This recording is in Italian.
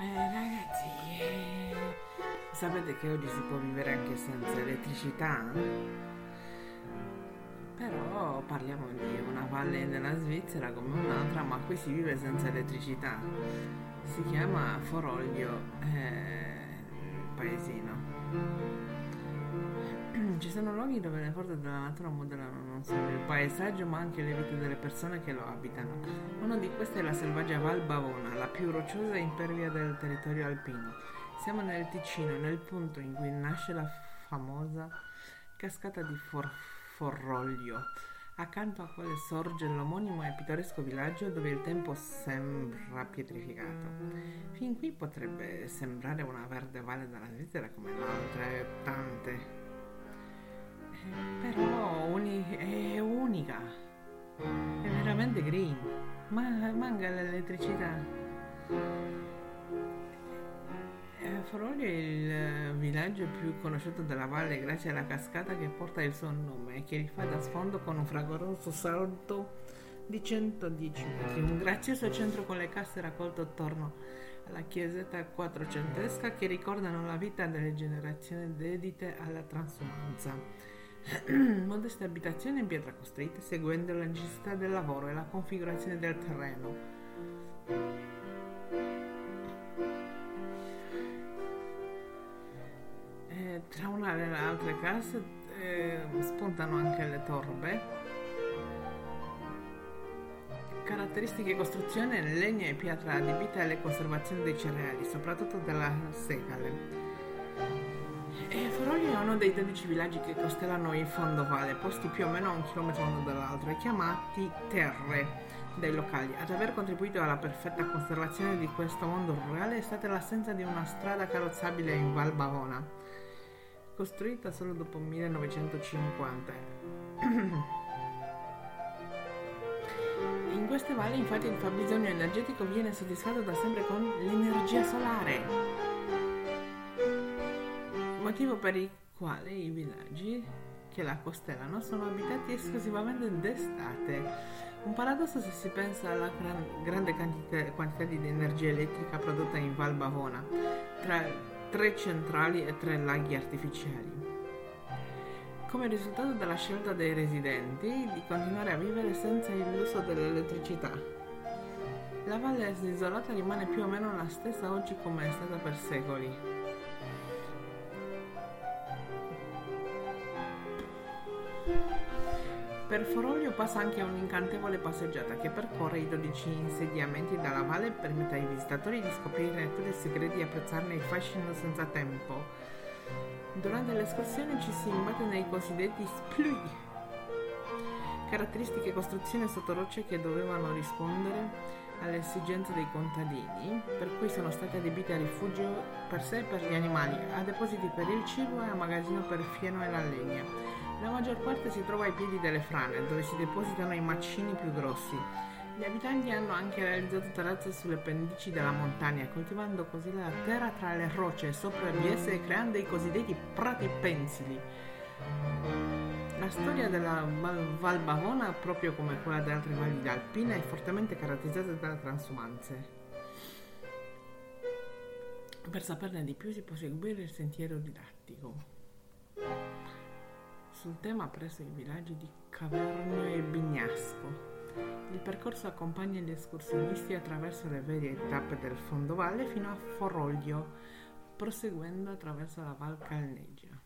Eh, ragazzi, eh, sapete che oggi si può vivere anche senza elettricità? Però parliamo di una valle nella Svizzera come un'altra, ma qui si vive senza elettricità. Si chiama Foroglio, eh, paesino. Ci sono luoghi dove le forze della natura modellano non solo il paesaggio ma anche le vite delle persone che lo abitano. Uno di questi è la selvaggia Val Bavona, la più rocciosa e impervia del territorio alpino. Siamo nel Ticino, nel punto in cui nasce la famosa cascata di For- Forroglio, accanto a quale sorge l'omonimo e pittoresco villaggio dove il tempo sembra pietrificato. Fin qui potrebbe sembrare una verde valle della Svizzera come altre tante però uni- è unica, è veramente green, ma manca l'elettricità. Eh, Foroli è il villaggio più conosciuto della valle grazie alla cascata che porta il suo nome e che rifà da sfondo con un fragoroso salto di 110 metri, un grazioso centro con le casse raccolte attorno alla chiesetta quattrocentesca che ricordano la vita delle generazioni dedite alla transumanza. Modeste abitazioni in pietra costruite seguendo la necessità del lavoro e la configurazione del terreno. E tra una e le altre case eh, spuntano anche le torbe. Caratteristiche costruzione legno e pietra adibita alle conservazioni dei cereali, soprattutto della segale. Uno dei 12 villaggi che costellano il fondovalle, posti più o meno a un chilometro uno dall'altro, e chiamati terre dai locali. Ad aver contribuito alla perfetta conservazione di questo mondo rurale è stata l'assenza di una strada carrozzabile in Val Bavona, costruita solo dopo 1950. In queste valli infatti il fabbisogno energetico viene soddisfatto da sempre con l'energia solare motivo per il quale i villaggi che la costellano sono abitati esclusivamente d'estate. Un paradosso se si pensa alla gran, grande quantità, quantità, di energia elettrica prodotta in Val Bavona, tra tre centrali e tre laghi artificiali. Come risultato della scelta dei residenti di continuare a vivere senza l'uso dell'elettricità. La valle isolata rimane più o meno la stessa oggi come è stata per secoli. Per Foroglio passa anche un'incantevole passeggiata che percorre i 12 insediamenti dalla valle e permette ai visitatori di scoprire tutti i segreti e apprezzarne il fascino senza tempo. Durante l'escursione ci si imbatte nei cosiddetti splui, caratteristiche costruzioni sotto rocce che dovevano rispondere alle esigenze dei contadini, per cui sono state adibite a rifugio per sé e per gli animali, a depositi per il cibo e a magazzino per il fieno e la legna. Maggior parte si trova ai piedi delle frane, dove si depositano i macini più grossi. Gli abitanti hanno anche realizzato terrazze sulle pendici della montagna, coltivando così la terra tra le rocce sopra di esse creando i cosiddetti prati pensili. La storia della Val Bavona, proprio come quella di altre valli alpine, è fortemente caratterizzata da transumanze. Per saperne di più si può seguire il sentiero didattico sul tema presso i villaggi di Cavernio e Bignasco. Il percorso accompagna gli escursionisti attraverso le varie tappe del fondovalle fino a Foroglio, proseguendo attraverso la Val Calnegia.